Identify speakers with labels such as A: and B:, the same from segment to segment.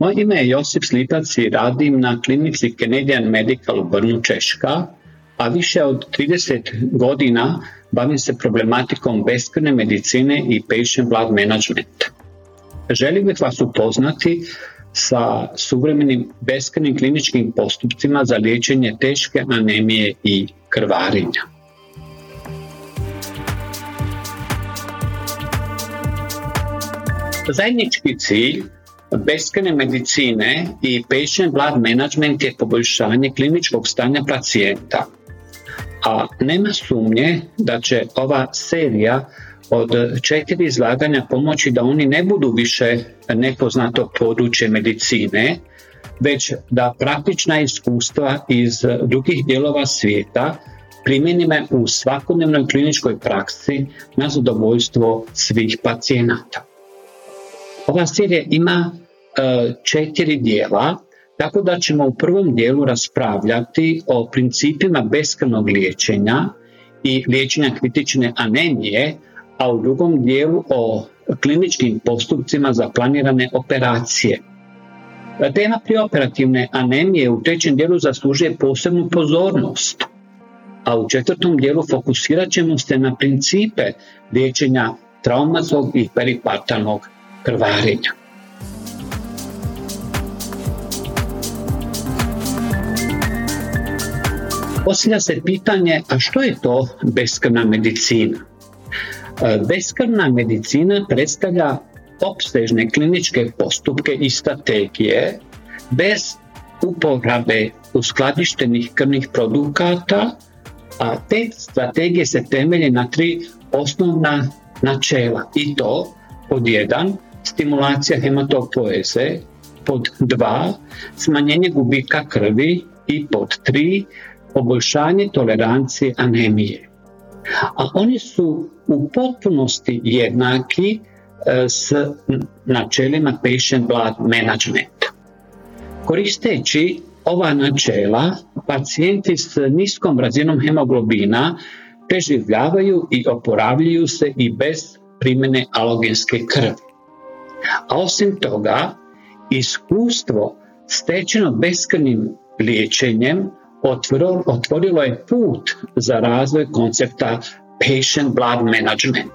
A: moje ime je Josip Slipac i radim na klinici Canadian Medical u Brnu, Češka, a više od 30 godina bavim se problematikom beskrne medicine i patient blood management. Želim bih vas upoznati sa suvremenim beskrnim kliničkim postupcima za liječenje teške anemije i krvarenja. Zajednički cilj beskrene medicine i patient blood management je poboljšanje kliničkog stanja pacijenta. A nema sumnje da će ova serija od četiri izlaganja pomoći da oni ne budu više nepoznato područje medicine, već da praktična iskustva iz drugih dijelova svijeta primjenime u svakodnevnoj kliničkoj praksi na zadovoljstvo svih pacijenata. Ova serija ima četiri dijela, tako da ćemo u prvom dijelu raspravljati o principima beskrnog liječenja i liječenja kritične anemije, a u drugom dijelu o kliničkim postupcima za planirane operacije. Tema prioperativne anemije u trećem dijelu zaslužuje posebnu pozornost, a u četvrtom dijelu fokusirat ćemo se na principe liječenja traumatskog i peripartalnog krvarenja. Poslija se pitanje, a što je to beskrvna medicina? E, beskrvna medicina predstavlja opsežne kliničke postupke i strategije bez uporabe uskladištenih krvnih produkata, a te strategije se temelje na tri osnovna načela i to pod jedan stimulacija hematopoeze, pod dva smanjenje gubika krvi i pod tri poboljšanje tolerancije anemije. A oni su u potpunosti jednaki e, s načelima patient blood management. Koristeći ova načela, pacijenti s niskom razinom hemoglobina preživljavaju i oporavljaju se i bez primjene alogenske krvi. A osim toga, iskustvo stečeno beskrnim liječenjem otvorilo je put za razvoj koncepta patient blood management,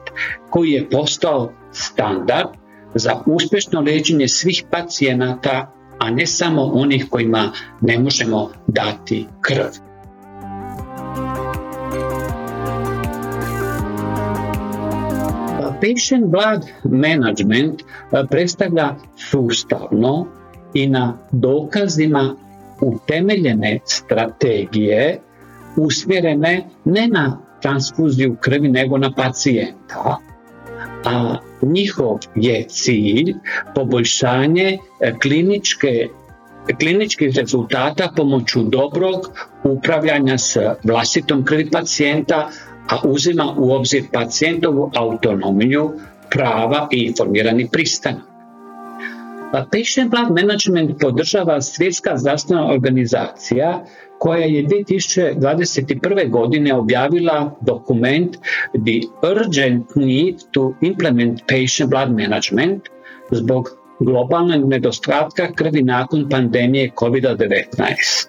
A: koji je postao standard za uspješno liječenje svih pacijenata, a ne samo onih kojima ne možemo dati krv. Patient blood management predstavlja sustavno i na dokazima utemeljene strategije usmjerene ne na transfuziju krvi nego na pacijenta, a njihov je cilj poboljšanje e, kliničke kliničkih rezultata pomoću dobrog upravljanja s vlastitom krvi pacijenta, a uzima u obzir pacijentovu autonomiju, prava i informirani pristanak. Patient Blood Management podržava svjetska zdravstvena organizacija koja je 2021. godine objavila dokument The Urgent Need to Implement Patient Blood Management zbog globalnog nedostatka krvi nakon pandemije COVID-19.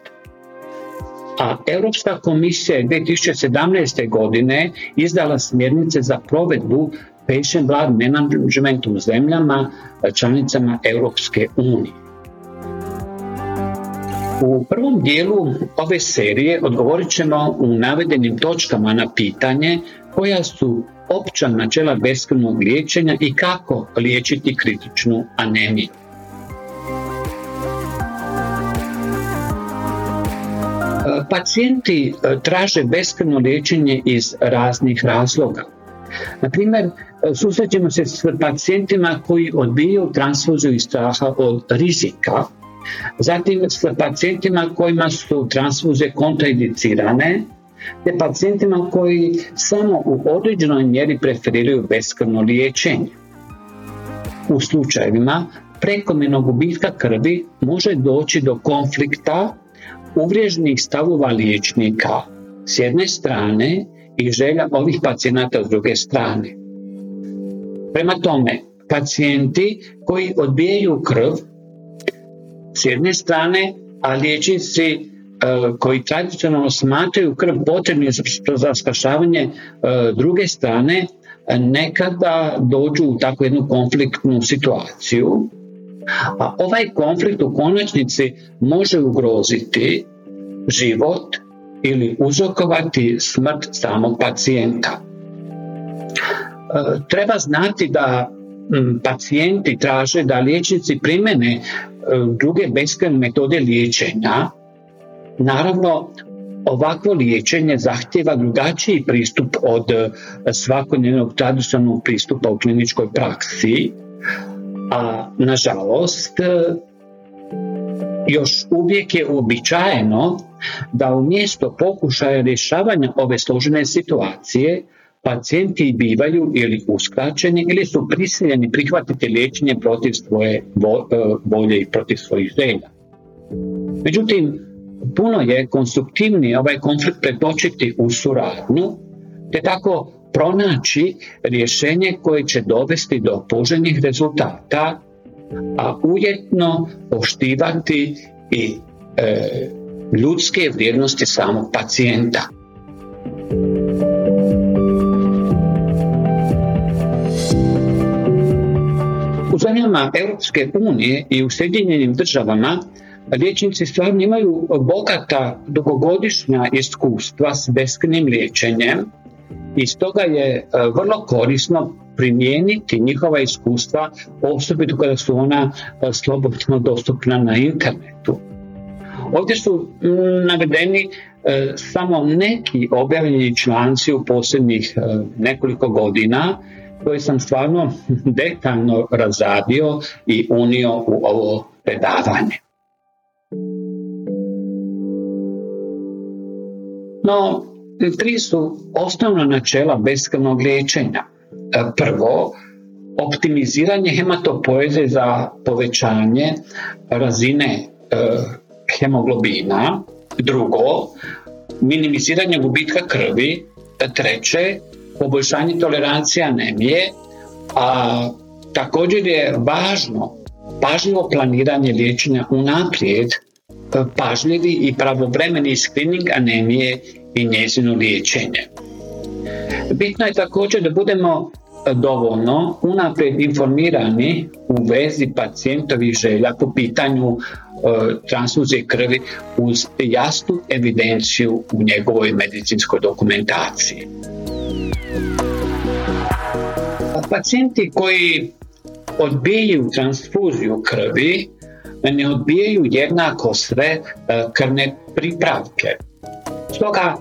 A: A Europska komisija je 2017. godine izdala smjernice za provedbu patient blood management u zemljama članicama Europske unije. U prvom dijelu ove serije odgovorit ćemo u navedenim točkama na pitanje koja su opća načela beskrvnog liječenja i kako liječiti kritičnu anemiju. Pacijenti traže beskrvno liječenje iz raznih razloga. Na primjer, susrećemo se s pacijentima koji odbijaju transfuziju iz straha od rizika zatim s pacijentima kojima su transfuze kontraindicirane, te pacijentima koji samo u određenoj mjeri preferiraju beskrvno liječenje. U slučajevima prekomjernog gubitka krvi može doći do konflikta uvriježenih stavova liječnika s jedne strane i želja ovih pacijenata s druge strane. Prema tome, pacijenti koji odbijaju krv s jedne strane, a liječnici e, koji tradicionalno smatraju krv potrebni za spašavanje e, druge strane, nekada dođu u takvu jednu konfliktnu situaciju. A ovaj konflikt u konačnici može ugroziti život ili uzrokovati smrt samog pacijenta. E, treba znati da pacijenti traže da liječnici primene e, druge beskrene metode liječenja. Naravno, ovakvo liječenje zahtjeva drugačiji pristup od e, svakodnevnog tradicionalnog pristupa u kliničkoj praksi, a nažalost još uvijek je uobičajeno da umjesto pokušaja rješavanja ove složene situacije pacijenti bivaju ili uskraćeni ili su prisiljeni prihvatiti liječenje protiv svoje e, volje i protiv svojih želja. Međutim, puno je konstruktivniji ovaj konflikt pretočiti u suradnju te tako pronaći rješenje koje će dovesti do poželjnih rezultata, a ujedno poštivati i e, ljudske vrijednosti samog pacijenta. U zemljama Europske unije i u Sjedinjenim državama liječnici stvarno imaju bogata dugogodišnja iskustva s beskrenim liječenjem i stoga je e, vrlo korisno primijeniti njihova iskustva osobito kada su ona e, slobodno dostupna na internetu. Ovdje su navedeni e, samo neki objavljeni članci u posljednjih nekoliko godina koje sam stvarno detaljno razadio i unio u ovo predavanje. No, tri su osnovna načela beskrvnog liječenja. E, prvo, optimiziranje hematopoeze za povećanje razine e, hemoglobina. Drugo, minimiziranje gubitka krvi. Treće, poboljšanje tolerancije anemije, a također je važno pažljivo planiranje liječenja unaprijed, pažljivi i pravovremeni screening anemije i njezino liječenje. Bitno je također da budemo dovoljno unaprijed informirani u vezi pacijentovih želja po pitanju e, transfuzije krvi uz jasnu evidenciju u njegovoj medicinskoj dokumentaciji. Pacijenti koji odbijaju transfuziju krvi ne odbijaju jednako sve e, krvne pripravke. Stoga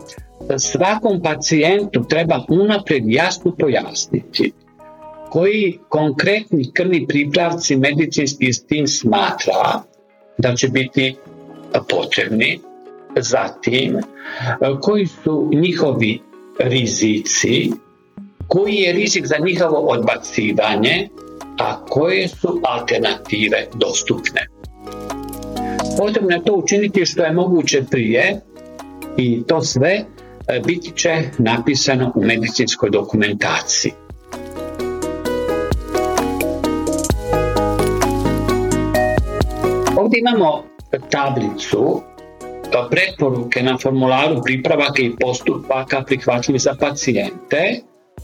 A: svakom pacijentu treba unaprijed jasno pojasniti koji konkretni krvni pripravci medicinski s tim smatra da će biti potrebni, zatim koji su njihovi rizici, koji je rizik za njihovo odbacivanje, a koje su alternative dostupne. Potrebno je to učiniti što je moguće prije i to sve e, biti će napisano u medicinskoj dokumentaciji. Ovdje imamo tablicu preporuke na formularu pripravaka i postupaka prihvatljivi za pacijente,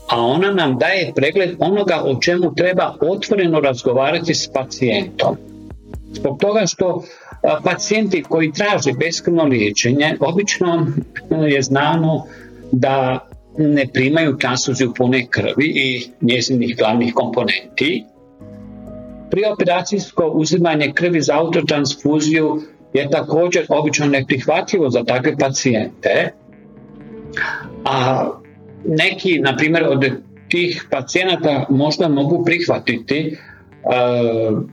A: a ona nam daje pregled onoga o čemu treba otvoreno razgovarati s pacijentom. Zbog toga što pacijenti koji traže beskrvno liječenje, obično je znano da ne primaju transfuziju pune krvi i njezinih glavnih komponenti. Prioperacijsko uzimanje krvi za autotransfuziju je također obično neprihvatljivo za takve pacijente, a neki, na primjer, od tih pacijenata možda mogu prihvatiti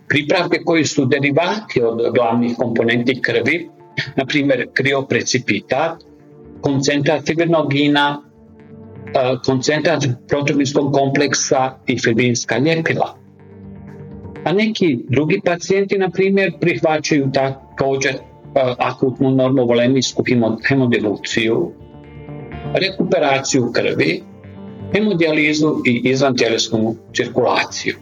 A: pripravke koji su derivati od glavnih komponenti krvi, na primjer krioprecipitat, koncentrat fibrinogina, koncentrat proteinskog kompleksa i fibrinska ljepila. A neki drugi pacijenti, na primjer, prihvaćaju također akutnu normovolemijsku hemodiluciju, rekuperaciju krvi, hemodijalizu i izvantjelesnu cirkulaciju.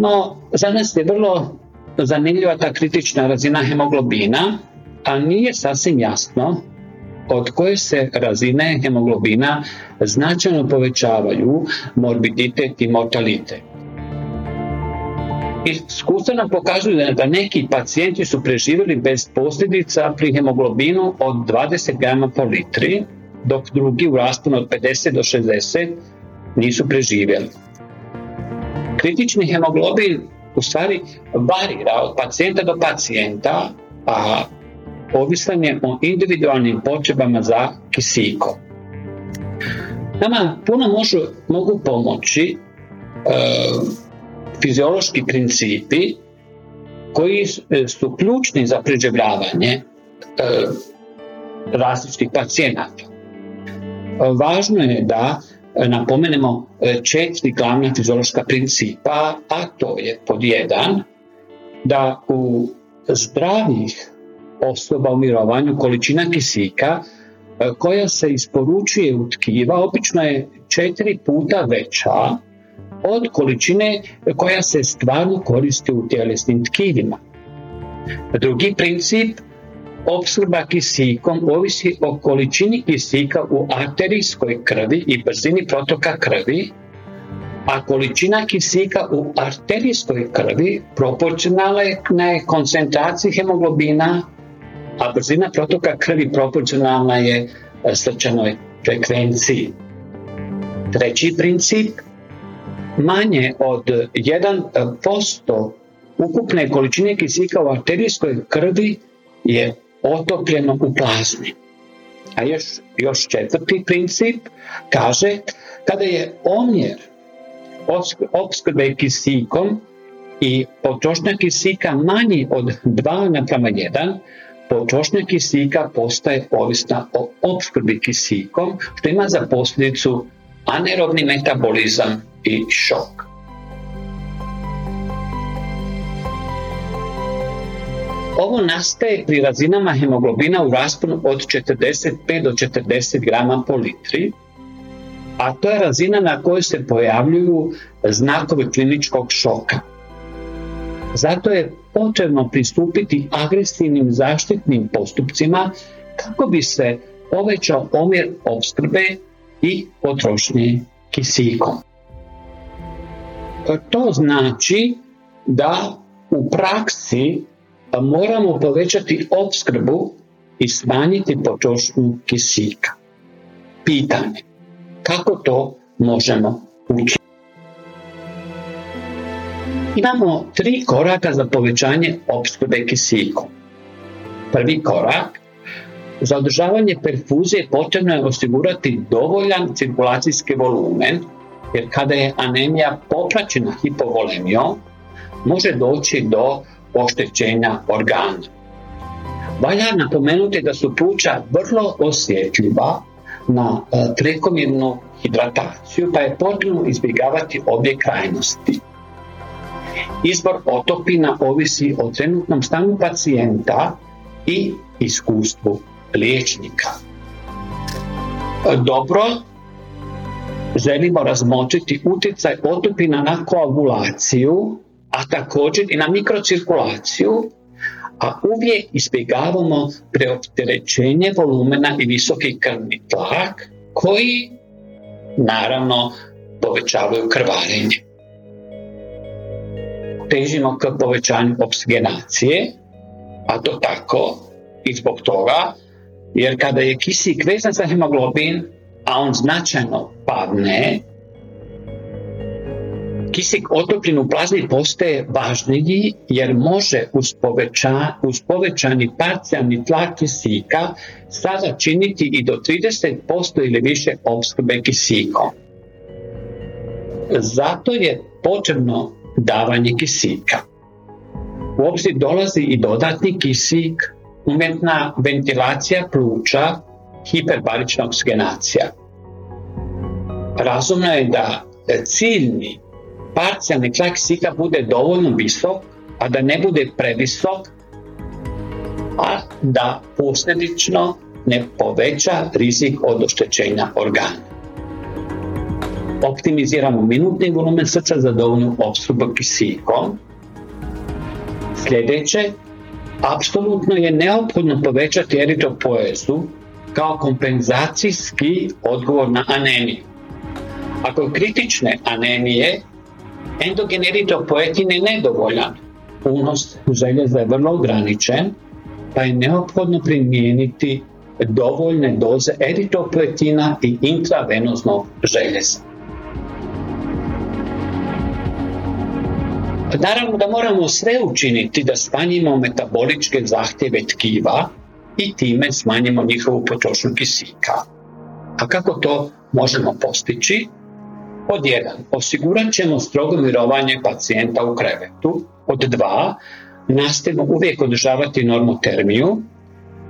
A: No, za nas je vrlo zanimljiva ta kritična razina hemoglobina, a nije sasvim jasno od koje se razine hemoglobina značajno povećavaju morbiditet i mortalitet. Iskustva nam pokazuju da neki pacijenti su preživjeli bez posljedica pri hemoglobinu od 20 grama po litri, dok drugi u rasponu od 50 do 60 nisu preživjeli. Kritični hemoglobin u stvari varira od pacijenta do pacijenta, a ovisan je o individualnim potrebama za kisikom. Nama puno možu, mogu pomoći e, fiziološki principi koji e, su ključni za preživljavanje e, različitih pacijenata. Važno je da napomenemo četiri glavna fiziološka principa, a to je pod jedan, da u zdravih osoba u mirovanju količina kisika koja se isporučuje u tkiva obično je četiri puta veća od količine koja se stvarno koristi u tjelesnim tkivima. Drugi princip, opskrba kisikom ovisi o količini kisika u arterijskoj krvi i brzini protoka krvi, a količina kisika u arterijskoj krvi proporcionalna je koncentraciji hemoglobina, a brzina protoka krvi proporcionalna je srčanoj frekvenciji. Treći princip, manje od 1% ukupne količine kisika u arterijskoj krvi je otopljeno u plazmi. A još, još četvrti princip kaže kada je omjer opskrbe kisikom i potrošnja kisika manji od 2 naprama 1, potrošnja kisika postaje ovisna o opskrbi kisikom, što ima za posljedicu anerobni metabolizam i šok. Ovo nastaje pri razinama hemoglobina u rasponu od 45 do 40 grama po litri, a to je razina na kojoj se pojavljuju znakovi kliničkog šoka. Zato je potrebno pristupiti agresivnim zaštitnim postupcima kako bi se povećao omjer opskrbe i potrošnje kisikom. To znači da u praksi moramo povećati opskrbu i smanjiti potrošnju kisika. Pitanje, kako to možemo učiniti? Imamo tri koraka za povećanje opskrbe kisikom. Prvi korak, za održavanje perfuzije potrebno je osigurati dovoljan cirkulacijski volumen, jer kada je anemija popraćena hipovolemijom, može doći do oštećenja organa. Valja napomenuti da su pluća vrlo osjetljiva na e, prekomjernu hidrataciju, pa je potrebno izbjegavati obje krajnosti. Izbor otopina ovisi o trenutnom stanju pacijenta i iskustvu liječnika. Dobro, želimo razmočiti utjecaj otopina na koagulaciju, a također i na mikrocirkulaciju, a uvijek izbjegavamo preopterećenje volumena i visoki krvni tlak koji naravno povećavaju krvarenje težimo k povećanju oksigenacije, a to tako i zbog toga, jer kada je kisik vezan za hemoglobin, a on značajno padne, kisik otopljen u plazmi postaje važniji jer može uz, uz povećani parcijalni tlak kisika sada činiti i do 30% ili više opskrbe kisikom. Zato je potrebno davanje kisika. U obzir dolazi i dodatni kisik, umjetna ventilacija pluća, hiperbarična oksigenacija. Razumno je da ciljni parcijalni tlak kisika bude dovoljno visok, a da ne bude previsok, a da posljedično ne poveća rizik od oštećenja organa. Optimiziramo minutni volumen srca za dovoljnu opskrbu kisikom. Sljedeće, apsolutno je neophodno povećati eritropoezu kao kompenzacijski odgovor na anemiju. Ako kritične anemije, endogen eritropoetin je nedovoljan, unos željeza je vrlo ograničen, pa je neophodno primijeniti dovoljne doze eritropoetina i intravenoznog željeza. Naravno da moramo sve učiniti da smanjimo metaboličke zahtjeve tkiva i time smanjimo njihovu potrošnju kisika. A kako to možemo postići? Od jedan, osigurat ćemo strogo mirovanje pacijenta u krevetu. Od dva, nastavimo uvijek održavati normotermiju,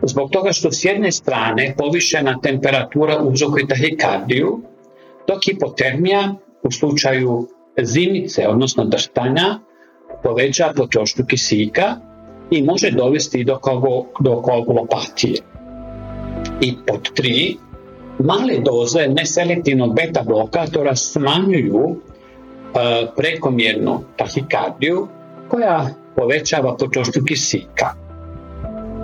A: zbog toga što s jedne strane povišena temperatura uzrokuje tahikardiju, dok hipotermija u slučaju zimice, odnosno drštanja, poveća potrošnju kisika i može dovesti do, kogo, do koagulopatije. I pod tri, male doze neselektivnog beta blokatora smanjuju e, prekomjernu tahikardiju koja povećava potrošnju kisika.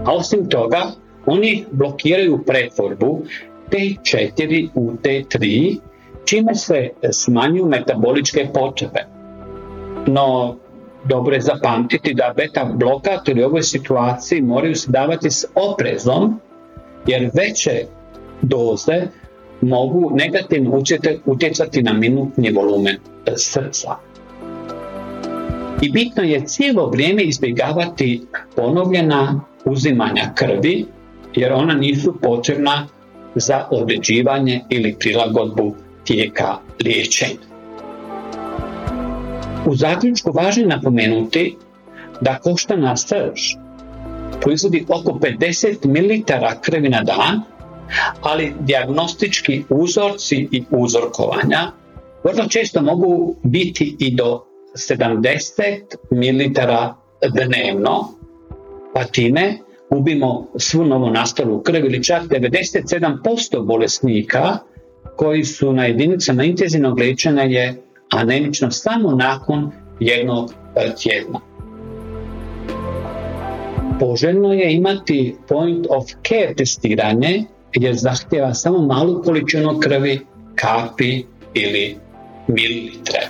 A: A osim toga, oni blokiraju pretvorbu T4 u T3, čime se smanjuju metaboličke potrebe. No, dobro je zapamtiti da beta blokatori u ovoj situaciji moraju se davati s oprezom, jer veće doze mogu negativno utjecati na minutni volumen srca. I bitno je cijelo vrijeme izbjegavati ponovljena uzimanja krvi, jer ona nisu potrebna za određivanje ili prilagodbu tijeka liječenja. U zaključku važno je napomenuti da koštana srž. Proizvodi oko 50 ml krvi na dan, ali diagnostički uzorci i uzorkovanja vrlo često mogu biti i do 70 ml dnevno, pa time gubimo svu novo nastalu krv ili čak 97% bolesnika koji su na jedinicama intenzivnog liječenja je anemično samo nakon jednog e, tjedna. Poželjno je imati point of care testiranje jer zahtjeva samo malu količinu krvi, kapi ili mililitre.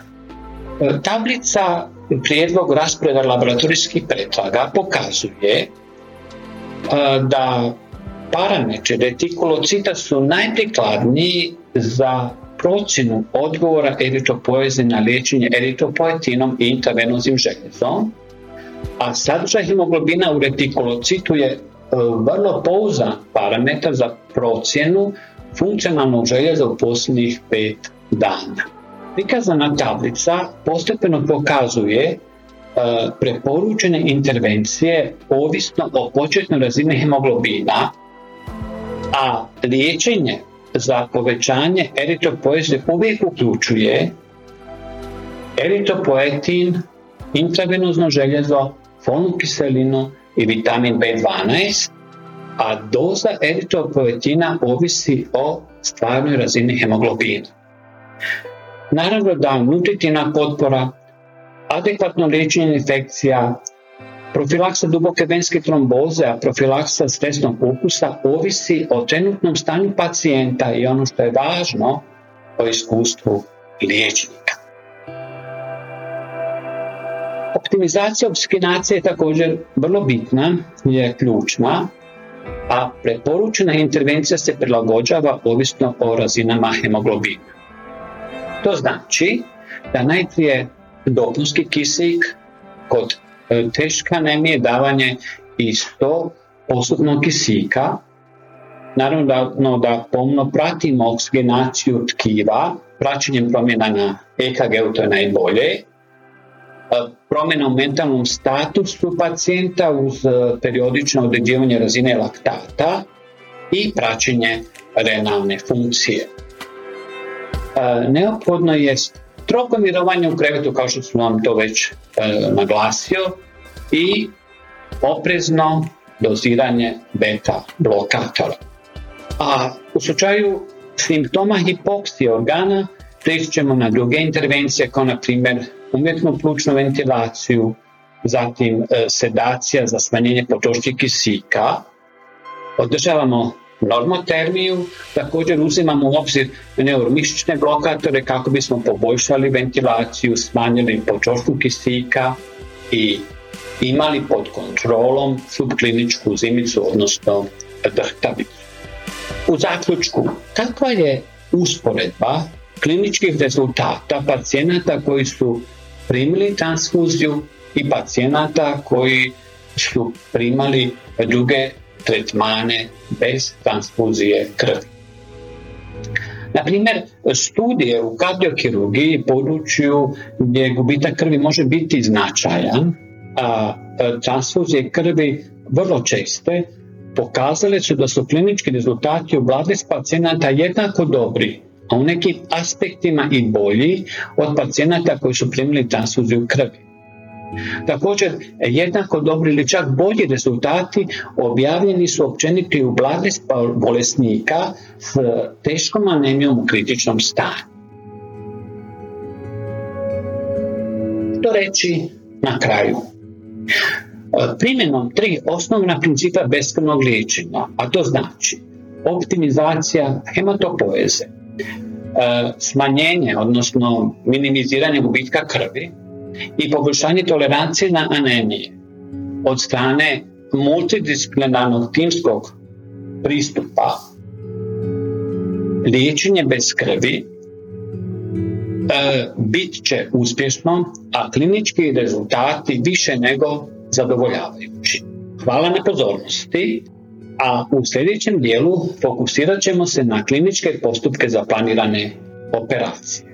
A: E, tablica prijedlog rasporeda laboratorijskih pretraga pokazuje e, da parametri retikulocita su najprikladniji za procjenu odgovora eritropoeze na liječenje eritropoetinom i intravenoznim željezom, a sadržaj hemoglobina u retikulocitu je e, vrlo pouzan parametar za procjenu funkcionalnog željeza u posljednjih pet dana. Prikazana tablica postepeno pokazuje e, preporučene intervencije ovisno o početnoj razini hemoglobina, a liječenje za povećanje eritropoeze uvijek uključuje eritropoetin, intravenozno željezo, folnu kiselinu i vitamin B12, a doza eritropoetina ovisi o stvarnoj razini hemoglobina. Naravno da nutritivna potpora, adekvatno liječenje infekcija, Profilaksa duboke venske tromboze, a profilaksa stresnog ukusa ovisi o trenutnom stanju pacijenta i ono što je važno, o iskustvu liječnika. Optimizacija oksinacije je također vrlo bitna, je ključna, a preporučena intervencija se prilagođava ovisno o razinama hemoglobina. To znači da najprije dopunski kisik, kod e, teške anemije davanje i 100 posudnog kisika, Naravno da, da pomno pratimo oksigenaciju tkiva, praćenjem promjena na EKG, to je najbolje, e, promjena u mentalnom statusu pacijenta uz e, periodično određivanje razine laktata i praćenje renalne funkcije. Neophodno je strogo mirovanje u krevetu, kao što sam vam to već naglasio, i oprezno doziranje beta blokatora. A u slučaju simptoma hipoksije organa preći ćemo na druge intervencije kao na primjer umjetnu plućnu ventilaciju, zatim e, sedacija za smanjenje potrošnje kisika, održavamo normotermiju, također uzimamo u obzir neuromišićne blokatore kako bismo poboljšali ventilaciju, smanjili potrošnju kisika i imali pod kontrolom subkliničku zimicu, odnosno drhtavicu. U zaključku, kakva je usporedba kliničkih rezultata pacijenata koji su primili transfuziju i pacijenata koji su primali druge tretmane bez transfuzije krvi. Na primjer, studije u kardiokirurgiji području gdje gubitak krvi može biti značajan, a transfuzije krvi vrlo česte, pokazale su da su klinički rezultati u s pacijenata jednako dobri, a u nekim aspektima i bolji od pacijenata koji su primili transfuziju krvi. Također, jednako dobri ili čak bolji rezultati objavljeni su općeniti u blagest bolesnika s teškom anemijom u kritičnom stanju. Što reći na kraju? primjenom tri osnovna principa beskrvnog liječenja, a to znači optimizacija hematopoeze, e, smanjenje, odnosno minimiziranje gubitka krvi i poboljšanje tolerancije na anemije od strane multidisciplinarnog timskog pristupa liječenje bez krvi e, bit će uspješno, a klinički rezultati više nego zadovoljavajući. Hvala na pozornosti, a u sljedećem dijelu fokusirat ćemo se na kliničke postupke za planirane operacije.